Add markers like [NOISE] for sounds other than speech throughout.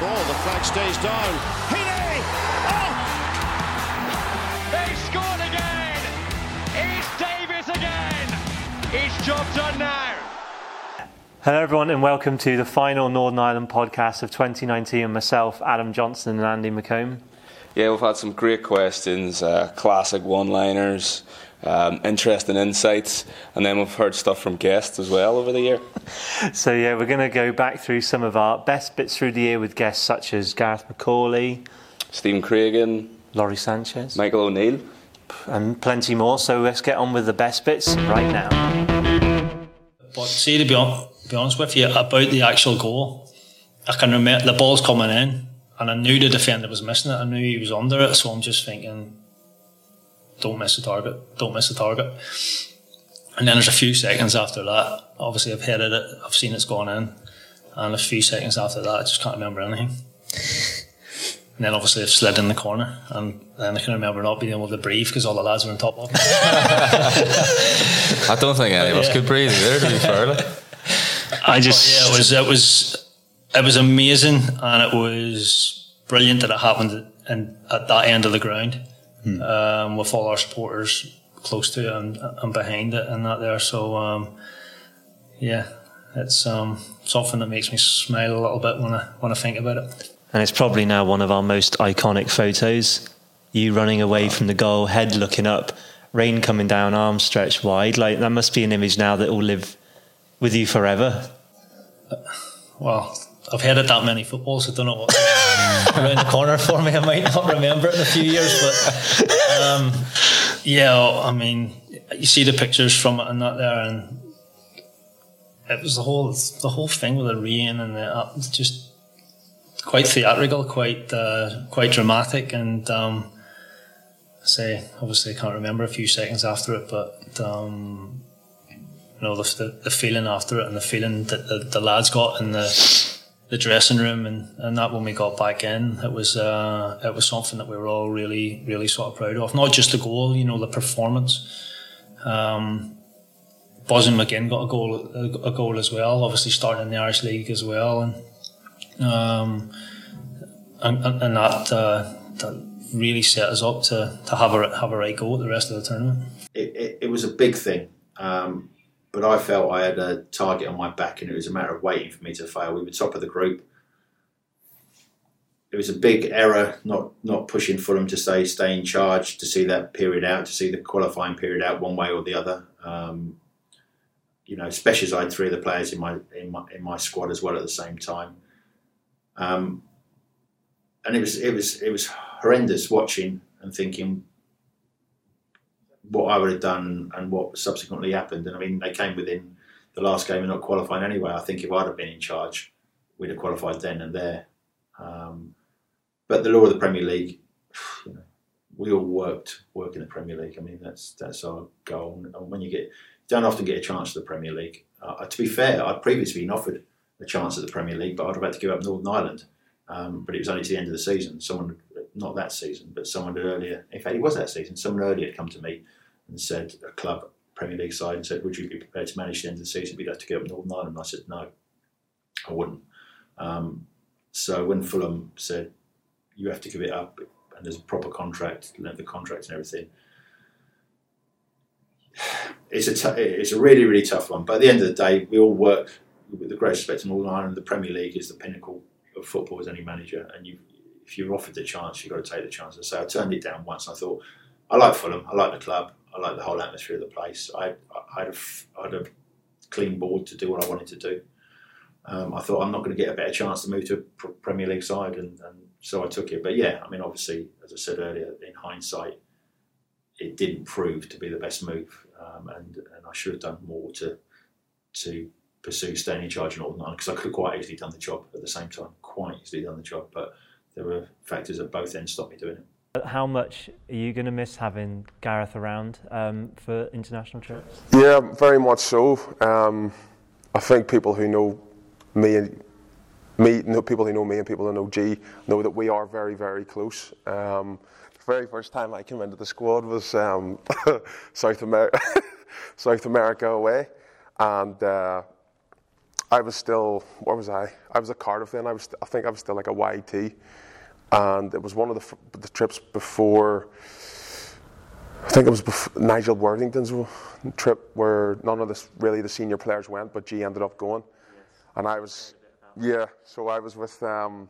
ball. The flag stays down. Heaney! Oh! They scored again! It's Davis again! It's job done now! Hello, everyone, and welcome to the final Northern Ireland podcast of 2019. And myself, Adam Johnson, and Andy McComb. Yeah, we've had some great questions, uh, classic one liners, um, interesting insights, and then we've heard stuff from guests as well over the year. [LAUGHS] So, yeah, we're going to go back through some of our best bits through the year with guests such as Gareth McAuley, Stephen Craigan, Lawrie Sanchez, Michael O'Neill, and plenty more. So, let's get on with the best bits right now. But see, to be, on, be honest with you, about the actual goal, I can remember the ball's coming in, and I knew the defender was missing it. I knew he was under it, so I'm just thinking, don't miss the target, don't miss the target. And then there's a few seconds after that. Obviously, I've headed it, I've seen it's gone in, and a few seconds after that, I just can't remember anything. And then obviously I've slid in the corner, and then I can remember not being able to breathe because all the lads were on top of me. [LAUGHS] I don't think any of us Yeah. could breathe either, to be [LAUGHS] fair. like. I just. yeah, it was it was it was amazing, and it was brilliant that it happened in, at that end of the ground, um, with all our supporters close to it and, and behind it and that there. So um, yeah, it's um, something that makes me smile a little bit when I when I think about it. And it's probably now one of our most iconic photos. You running away from the goal, head looking up, rain coming down, arms stretched wide. Like that must be an image now that will live with you forever. Well, I've headed that many footballs. I don't know what around the corner for me. I might not remember it in a few years, but um, yeah, I mean, you see the pictures from it and that there, and it was the whole the whole thing with the rain and the uh, just quite theatrical, quite uh, quite dramatic, and um, I say obviously I can't remember a few seconds after it, but. Um, you know the, the, the feeling after it and the feeling that the, the lads got and the the dressing room and, and that when we got back in it was uh, it was something that we were all really really sort of proud of. Not just the goal you know the performance. Um, Bosun McGinn got a goal a, goal as well obviously starting in the Irish League as well. And um, and, and that, uh, that really set us up to, to have a have a right go at the rest of the tournament. It, it, it was a big thing. Um, but I felt I had a target on my back, and it was a matter of waiting for me to fail. We were top of the group. It was a big error not not pushing Fulham to stay stay in charge to see that period out, to see the qualifying period out one way or the other. Um, you know, especially as I had three of the players in my in my in my squad as well at the same time. Um, and it was it was it was horrendous watching and thinking what I would have done and what subsequently happened. And I mean, they came within the last game and not qualifying anyway. I think if I'd have been in charge, we'd have qualified then and there. Um, but the law of the Premier League, you know, we all worked work in the Premier League. I mean, that's that's our goal. And when you get, you don't often get a chance to the Premier League. Uh, to be fair, I'd previously been offered a chance at the Premier League, but I'd have had to give up Northern Ireland. Um, but it was only to the end of the season. Someone, not that season, but someone earlier. In fact, it was that season. Someone earlier had come to me and said a club Premier League side and said, "Would you be prepared to manage the end of the season? We'd have to give up Northern Ireland." And I said, "No, I wouldn't." Um, so when Fulham said, "You have to give it up," and there's a proper contract, length of contract, and everything. It's a t- it's a really really tough one, but at the end of the day, we all work with the greatest respect to Northern Ireland. The Premier League is the pinnacle of football as any manager, and you, if you're offered the chance, you've got to take the chance. So I turned it down once. I thought, I like Fulham, I like the club, I like the whole atmosphere of the place. I, I had a, I had a clean board to do what I wanted to do. Um, I thought I'm not going to get a better chance to move to a pr- Premier League side, and, and so I took it. But yeah, I mean, obviously, as I said earlier, in hindsight, it didn't prove to be the best move, um, and and I should have done more to to pursue staying in charge in Northern Ireland because I could have quite easily done the job at the same time, quite easily done the job. But there were factors at both ends stopped me doing it. How much are you going to miss having Gareth around um, for international trips? Yeah, very much so. Um, I think people who know me and me, know people who know me and people who know G know that we are very, very close. Um, the very first time I came into the squad was um, [LAUGHS] South America, [LAUGHS] South America away, and uh, I was still, what was I? I was a Cardiff then. I was, I think I was still like a YT, and it was one of the, the trips before. I think it was before Nigel Worthington's trip where none of the really the senior players went, but G ended up going, and I was, yeah. So I was with um,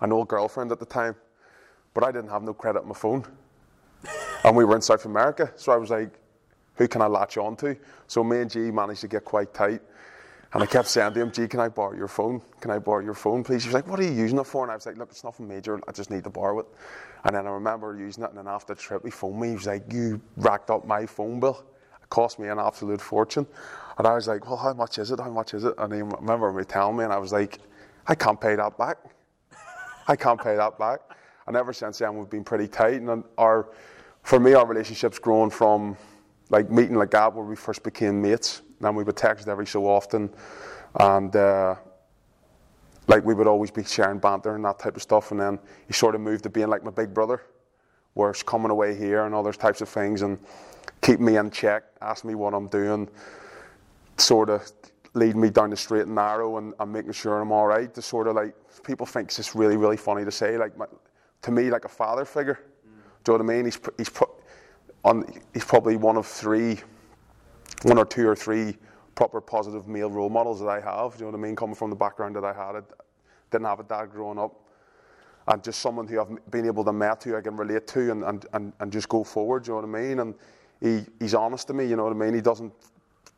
an old girlfriend at the time, but I didn't have no credit on my phone, [LAUGHS] and we were in South America. So I was like, who can I latch on to? So me and G managed to get quite tight. And I kept saying to him, G, can I borrow your phone? Can I borrow your phone, please? He was like, what are you using it for? And I was like, look, it's nothing major. I just need to borrow it. And then I remember using it. And then after the trip, he phoned me. He was like, you racked up my phone bill. It cost me an absolute fortune. And I was like, well, how much is it? How much is it? And he remember me telling me, and I was like, I can't pay that back. I can't pay that back. And ever since then, we've been pretty tight. And our, for me, our relationship's grown from like meeting like that where we first became mates. And we would text every so often, and uh, like we would always be sharing banter and that type of stuff. And then he sort of moved to being like my big brother, where it's coming away here and all those types of things, and keeping me in check, asking me what I'm doing, sort of leading me down the straight and narrow, and, making sure I'm all right. To sort of like people think it's really really funny to say, like my, to me like a father figure. Mm. Do you know what I mean? He's he's on he's probably one of three one or two or three proper positive male role models that I have. You know what I mean? Coming from the background that I had, I didn't have a dad growing up, and just someone who I've been able to meet, who I can relate to, and, and, and, and just go forward. You know what I mean? And he, he's honest to me. You know what I mean? He doesn't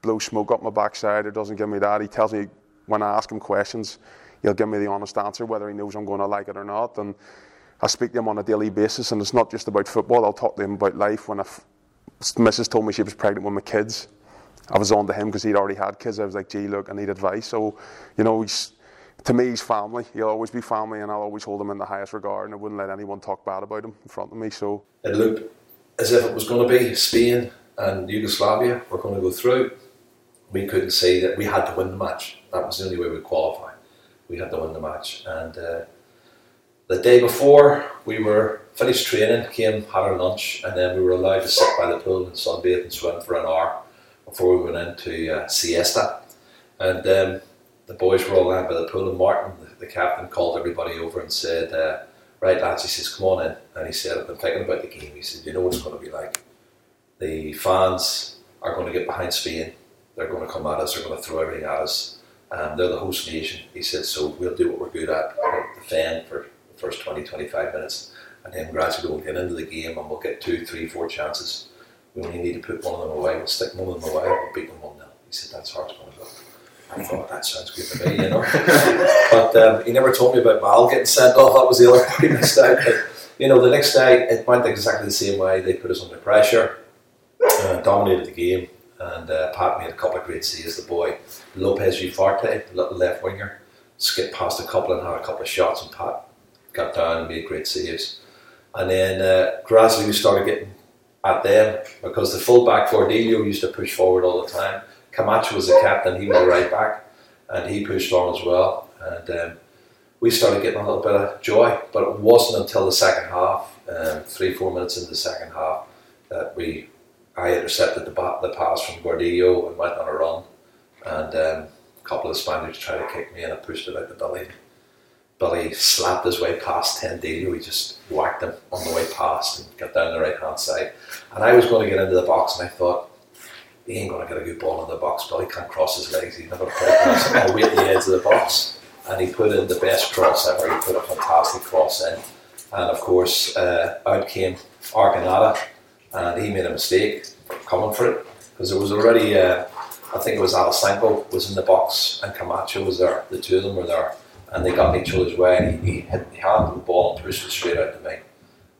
blow smoke up my backside or doesn't give me that. He tells me when I ask him questions, he'll give me the honest answer, whether he knows I'm going to like it or not. And I speak to him on a daily basis, and it's not just about football. I'll talk to him about life. When I, Mrs. told me she was pregnant with my kids, I was on to him because he'd already had kids. I was like, gee, look, I need advice. So, you know, he's, to me, he's family. He'll always be family, and I'll always hold him in the highest regard, and I wouldn't let anyone talk bad about him in front of me. So it looked as if it was going to be Spain and Yugoslavia were going to go through. We couldn't see that we had to win the match. That was the only way we qualify. We had to win the match, and uh, the day before we were finished training, came had our lunch, and then we were allowed to sit by the pool and sunbathe and swim for an hour before we went into uh, siesta. And um, the boys were all lying by the pool, and Martin, the, the captain, called everybody over and said, uh, Right, lads, he says, Come on in. And he said, I've been thinking about the game. He said, You know what it's going to be like. The fans are going to get behind Spain. They're going to come at us. They're going to throw everything at us. Um, they're the host nation. He said, So we'll do what we're good at, defend for the first 20, 25 minutes. And then gradually we'll get into the game and we'll get two, three, four chances we only need to put one of them away, we'll stick one of them away, we'll beat them 1 0. He said, That's going to. I thought that sounds good to me, you know. [LAUGHS] but um, he never told me about Mal getting sent off. That was the other [LAUGHS] part he missed out. But, you know, the next day it went exactly the same way. They put us under pressure, uh, dominated the game, and uh, Pat made a couple of great saves. The boy Lopez Ufarte, little left winger, skipped past a couple and had a couple of shots, and Pat got down and made great saves. And then uh, gradually we started getting at them because the fullback Gordillo used to push forward all the time. Camacho was the captain, he was the right back, and he pushed on as well. And um, we started getting a little bit of joy, but it wasn't until the second half, um, three, four minutes into the second half, that we I intercepted the, the pass from Gordillo and went on a run. And um, a couple of Spaniards tried to kick me, and I pushed it out the belly Billy slapped his way past Tendillo. He just whacked him on the way past and got down the right hand side. And I was going to get into the box, and I thought, he ain't going to get a good ball in the box. but he can't cross his legs. He's never put across. [LAUGHS] I'll wait at the edge of the box. And he put in the best cross ever. He put a fantastic cross in. And of course, uh, out came Arconada, and he made a mistake coming for it because there was already, uh, I think it was Alesanco was in the box and Camacho was there. The two of them were there and they got in each other's way. And he, he, hit, he handled the ball and pushed it straight out to me.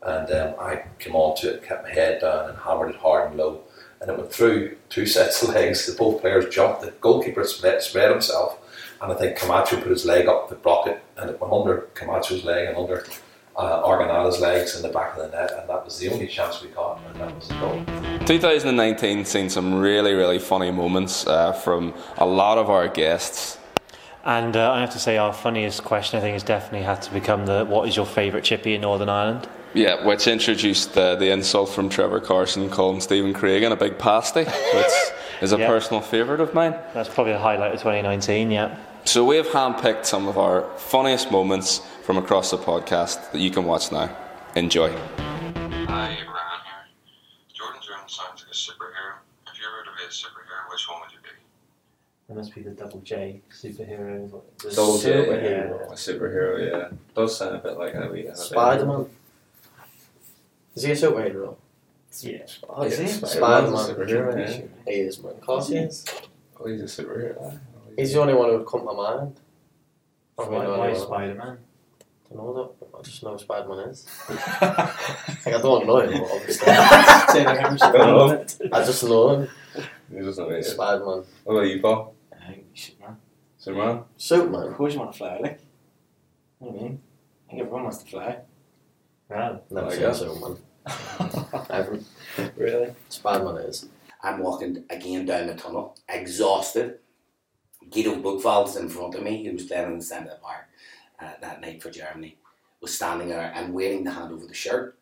And um, I came on to it, kept my head down, and hammered it hard and low. And it went through two [LAUGHS] sets of legs. The both players jumped. The goalkeeper spread, spread himself, and I think Camacho put his leg up to block it, and it went under Camacho's leg and under uh, legs in the back of the net, and that was the only chance we got, and that was the goal. 2019 seen some really, really funny moments uh, from a lot of our guests. And uh, I have to say, our funniest question, I think, has definitely had to become the what is your favourite chippy in Northern Ireland? Yeah, which introduced the, the insult from Trevor Carson calling Stephen Craigan a big pasty, which [LAUGHS] is a Yeah. personal favourite of mine. That's probably a highlight of 2019. Yeah. So we have handpicked some of our funniest moments from across the podcast that you can watch now. Enjoy. Hi, Ryan here. Jordan Jones sounds like a superhero. If you were to be a superhero, which one would you be? There must be the double J superhero. Double J, A superhero, yeah. Does sound a bit like a wee Spider Man. Is he a superhero? Yeah. Oh, is he? Spider-Man's Spider-Man. superhero, yeah. He is, man. Of course he is. Oh, he's a superhero. He's the only one who would come to mind. I Why, I why know. Spider Man? I don't know that. I just know who Spider Man is. [LAUGHS] like, I don't know him, but obviously. [LAUGHS] Say like I'm [LAUGHS] Hello. I just know him. He doesn't know Spider Man. What about you, Paul? I think Superman. Superman? Superman. Of course you want to fly, like. What do you mean? I think everyone wants to fly. Wow. Never I seen guess. Superman. Ever. [LAUGHS] Really? Spider Man is. I'm walking again down the tunnel, exhausted. Guido Buchwald's in front of me, who was playing in the centre of the park uh, that night for Germany, was standing there and waiting to hand over the shirt.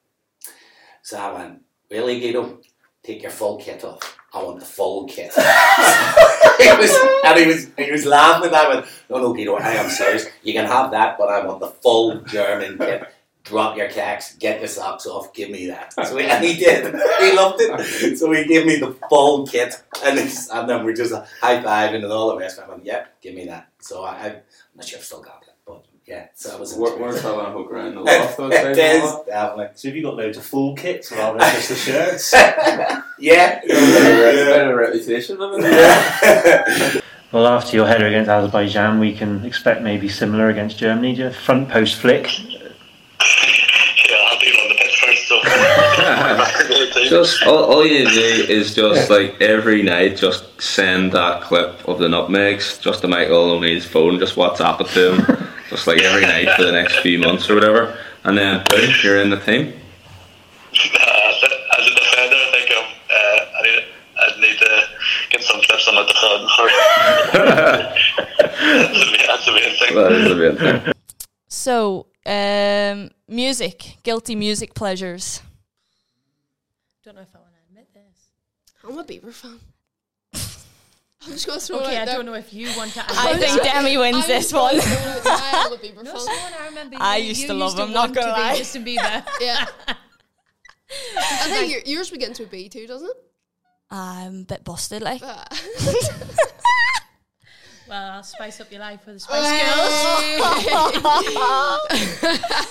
So I went, Really, Guido? Take your full kit off. I want the full kit. [LAUGHS] he was, and he was, he was laughing. I went, No, no, Guido, I am serious. You can have that, but I want the full German kit. Drop your kicks, get your socks off, give me that. So he, and he did. [LAUGHS] He loved it. So he gave me the full kit, and, and then we're just high fiving and all the rest. I went, "Yeah, give me that." So I, I'm not sure I've still got but yeah. So that was We're, we're having a hook around the [LAUGHS] loft it outside. is definitely. So have you got loads of full kits rather than just the [LAUGHS] shirts? yeah. Bit of bit of reputation of it. yeah. Well, after your header against Azerbaijan, we can expect maybe similar against Germany. Just front post flick. Yeah, I'll be on the pitch first, so. The [LAUGHS] team. Just all, all you do is just like every night, just send that clip of the nutmegs just to Michael his phone. Just WhatsApp it to him, just like every night for the next few months or whatever, and then boom, you're in the team. Uh, as a defender, I think um, uh, I need I need to get some clips on my defender. [LAUGHS] that's, the main, that's the main thing. That is the main thing. So, um, music, guilty music pleasures. Don't know if I want to admit this. I'm a Bieber fan. [LAUGHS] I'm just gonna throw Okay, it I there. don't know if you want to. I think. Demi wins I'm this just one. throw it out there. I am a Bieber No, fan. someone I remember. I you, used you to love used to not gonna to be lie. Justin Bieber. [LAUGHS] Yeah. [LAUGHS] I think your, yours begins with B too, doesn't it? I'm a bit busted, like. Well, I'll spice up your life with the Spice Girls.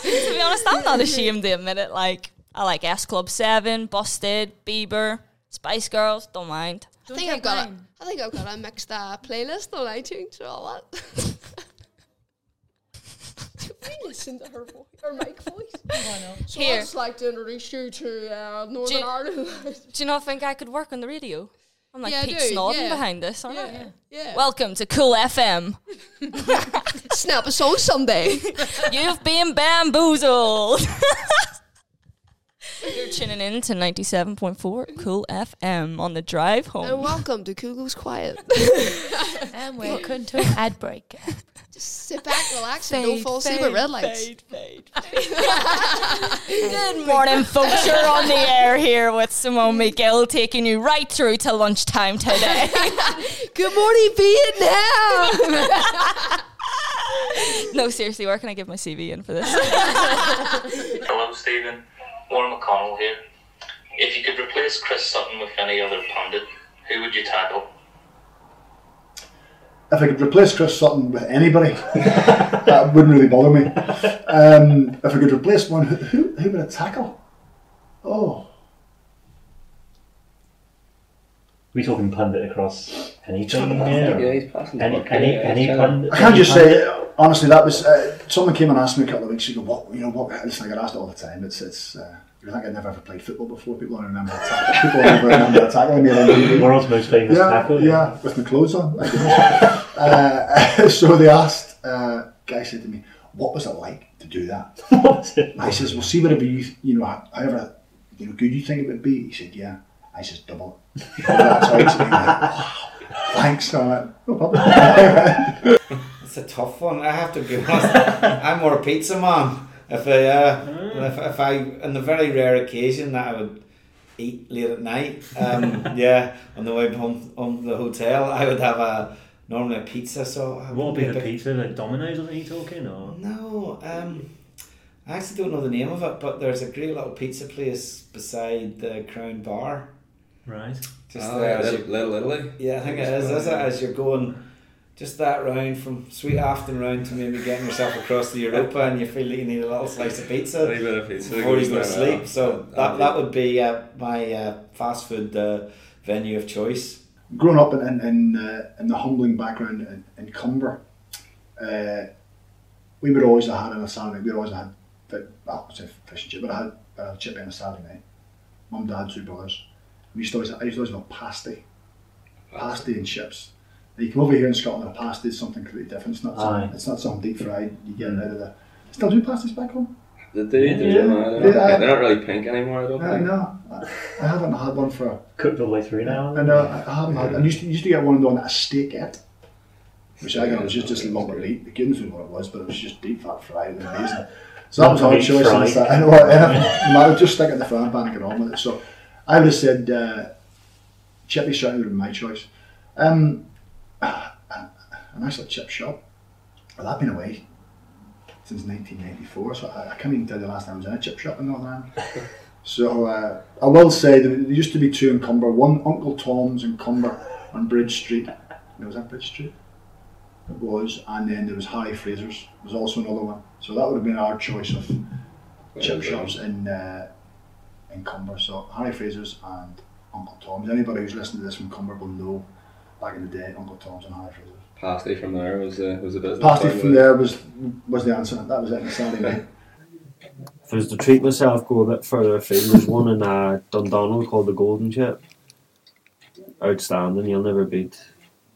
to be honest, I'm not ashamed to admit it. Like, I like S Club 7, Busted, Bieber, Spice Girls, don't mind. I Don't think I've got a. I think I've got a mixed uh, playlist on iTunes or all that. [LAUGHS] Do we listen to her voice, or mic voice? Oh, no. So Here. I'd just like to introduce you to uh, Northern Do Ireland. Do you not think I could work on the radio? I'm like Yeah, Pete Snodden yeah. behind this, aren't I? yeah, yeah. Welcome to Cool FM. [LAUGHS] Snap a song someday. [LAUGHS] You've been bamboozled. You're tuning in to 97.4 Cool FM on the drive home. and welcome to Kugel's Quiet. [LAUGHS] And welcome to an ad break. [LAUGHS] Just sit back, relax, and don't fall asleep at red lights. [LAUGHS] Good morning, folks. You're on the air here with Simone McGill, taking you right through to lunchtime today. Good morning, Vietnam. no, seriously, where can I give my CV in for this? Hello, Stephen. Warren McConnell here. If you could replace Chris Sutton with any other pundit, who would you tackle? If I could replace Chris Sutton with anybody, [LAUGHS] that wouldn't really bother me. Um, if I could replace one, who, who, who would I tackle? Oh, we talking pundit across anything here? Yeah, he's passing the Any, bucket, any, any pundit? I can't just say honestly. That was uh, someone came and asked me a couple of weeks ago. What you know? What listen, I get asked all the time. It's it's. Uh, I think I'd never ever played football before. People don't remember the tackle. People don't remember the tackling me TV. World's most famous yeah, tackle. Yeah, with my clothes on. uh, [LAUGHS] so they asked. Uh, guy said to me, "What was it like to do that?" [LAUGHS] I says, "Well, see whatever you you know, however you know good you think it would be." He said, "Yeah." I says, "Double." it." [LAUGHS] That's how he said, "Wow, Thanks. I went, no problem. It's a tough one. I have to be honest. I'm more a pizza man. If I, uh, if, if I, on the very rare occasion that I would eat late at night, um, [LAUGHS] yeah, on the way home home to the hotel, I would have a normally a pizza. So I What would be a the bit- pizza? Like Domino's? Are you talking or? No, um, I actually don't know the name of it, but there's a great little pizza place beside the Crown Bar. Right. Just Ah, there, as Little- you- Little Italy? Yeah, I think it is. Is it as you're going, just that round from Sweet Afton round to maybe getting yourself across the Europa, and you feel that you need a little slice of pizza A wee bit of pizza before you go to sleep. well. So that that would be uh, my uh, fast food uh, venue of choice. growing up in in, in, uh, in the humbling background in, in Comber, uh, we would always have had on a Saturday. We'd always have had, fi- well, I say fish and chip, but I had, I had chip on a Saturday night. Mum, dad, two brothers. We used to always, I used to always have a pasty, pasty and chips. Now, you come over here in Scotland, a pasty is something completely different. It's not something, Aye. it's not something deep fried. You get it out of the. Still do pasties back home? They do, they Yeah. do. man. They're, Yeah. not, they're not really pink anymore, I don't I think. know. I, I haven't had one for. Cooked all the way through now. I know. I I haven't had. I used to, used to get one done on a steakette, which I got was just just a lump of meat. The goodness knew what it was, but it was just deep fat fried and amazing. So that was our Meat choice. fried. and I know. Yeah, [LAUGHS] I just stick it in the frying pan and get on with it. So I would have said uh, Chippy certainly would have been my choice. Um, a nice little chip shop. Well, I've been away since 1994, so I, I can't even tell you the last time I was in a chip shop in Northern Ireland. [LAUGHS] So uh, I will say there used to be two in Comber. One Uncle Tom's in Comber on Bridge Street. No, was that Bridge Street? It was, and then there was Harry Fraser's. There was also another one. So that would have been our choice of chip shops in uh, in Comber. So Harry Fraser's and Uncle Tom's. Anybody who's listening to this from Comber will know back in the day Uncle Tom's and Harry Fraser's. Pasty from there was the was the business. Pasty from was there was was the answer. That was it on Saturday night. If I was to treat myself, go a bit further afield, there's one in uh, Dundonald called the Golden Chip. Outstanding, you'll never beat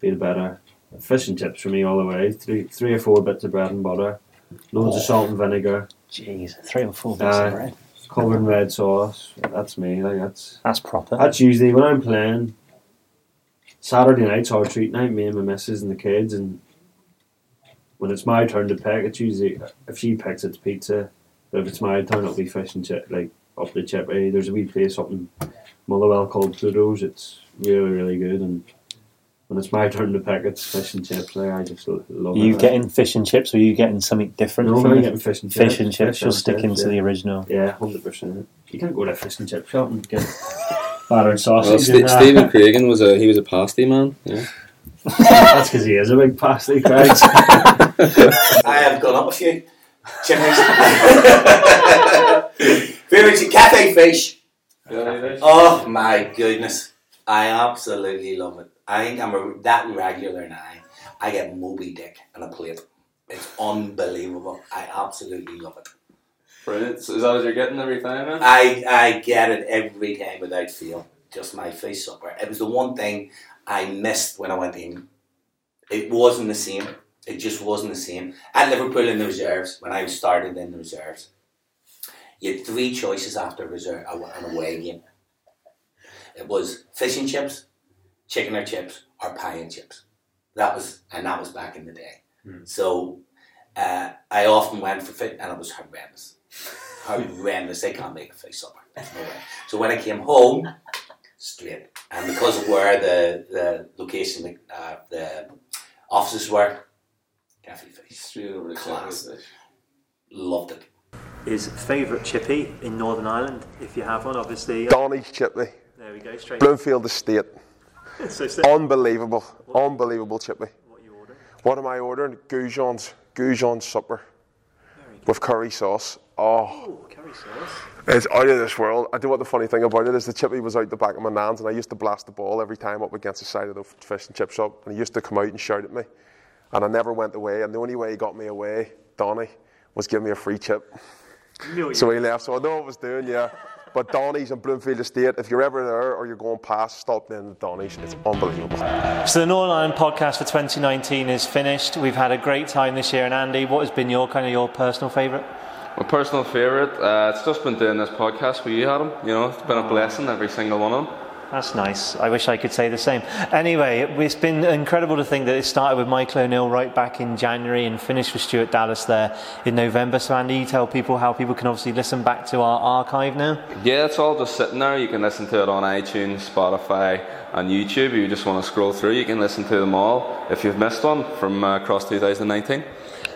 beat a better. Fish and chips for me all the way. Three three or four bits of bread and butter. Loads of salt and vinegar. Jeez, three or four bits of bread. Covered in red sauce. That's me. Like that's That's proper. that's usually when I'm playing. Saturday night's our treat night, me and my missus and the kids, and when it's my turn to pick, it's usually if she picks it's pizza, but if it's my turn, it'll be fish and chip, like up the chip. eh, There's a wee place up in Motherwell called Pluto's. It's really really good, and when it's my turn to pick, it's fish and chips. Like, I just love Are you it. getting fish and chips, or are you getting something different? No, from I'm the getting fish and chips. Fish chips. and chips. Fish You're and sticking chips, to the yeah. original. Yeah, hundred percent. You can't go to a fish and chip shop and get [LAUGHS] battered sausage. Well, Ste and, uh, Stephen Craigan was a he was a pasty man. Yeah. [LAUGHS] That's because he is a big pasty, guy. [LAUGHS] I have gone up a few. Chimneys. Favorite cafe fish. Oh my goodness. I absolutely love it. I think I'm a, that regular now. I get Moby Dick on a plate. It's unbelievable. I absolutely love it. Brilliant. So is that what you're getting every time, man? I, I get it every time without fail. Just my fish supper. It was the one thing I missed when I went in. It wasn't the same. It just wasn't the same. At Liverpool in the reserves, when I started in the reserves, you had three choices after reserve uh, an away game. It was fish and chips, chicken or chips, or pie and chips. That was and that was back in the day. So uh, I often went for fit, and it was horrendous. Horrendous. They can't make a fish supper. No way. So when I came home, straight, and because of where the the location, uh, the offices were, cafe fish. Straight over to Class. fish. Loved it. His favourite chippy in Northern Ireland, if you have one, obviously. Donny's chippy. There we go, straight. Bloomfield Estate. So say- Unbelievable. Unbelievable chippy. What am I ordering? Goujon's. Goujon's supper. With curry sauce. Oh. curry sauce. It's out of this world. I do what the funny thing about it is the chippy was out the back of my nan's and I used to blast the ball every time up against the side of the fish and chip shop and he used to come out and shout at me. And I never went away and the only way he got me away, Donny, was give me a free chip. So he left. So I know what I was doing, yeah. [LAUGHS] But Donny's in Bloomfield Estate, if you're ever there or you're going past, stop in at Donny's. It's unbelievable. So the Northern Ireland podcast for 2019 is finished. We've had a great time this year. And Andy, what has been your kind of your personal favourite? My personal favourite, uh, it's just been doing this podcast with you, Adam. You know, it's been a blessing, every single one of them. That's nice. I wish I could say the same. Anyway, it's been incredible to think that it started with Michael O'Neill right back in January and finished with Stuart Dallas there in November. So, Andy, you tell people how people can obviously listen back to our archive now. Yeah, it's all just sitting there. You can listen to it on iTunes, Spotify, and YouTube. If you just want to scroll through, you can listen to them all if you've missed one from uh, across 2019.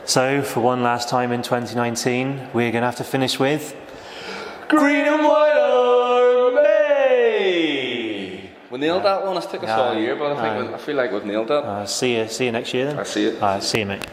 So, for one last time in 2019, we're going to have to finish with Green and White We nailed that one. It's took us Yeah, all year, but I think uh, we- I feel like we've nailed that. Uh, see you. See you next year then. I see you. Right, see you, mate.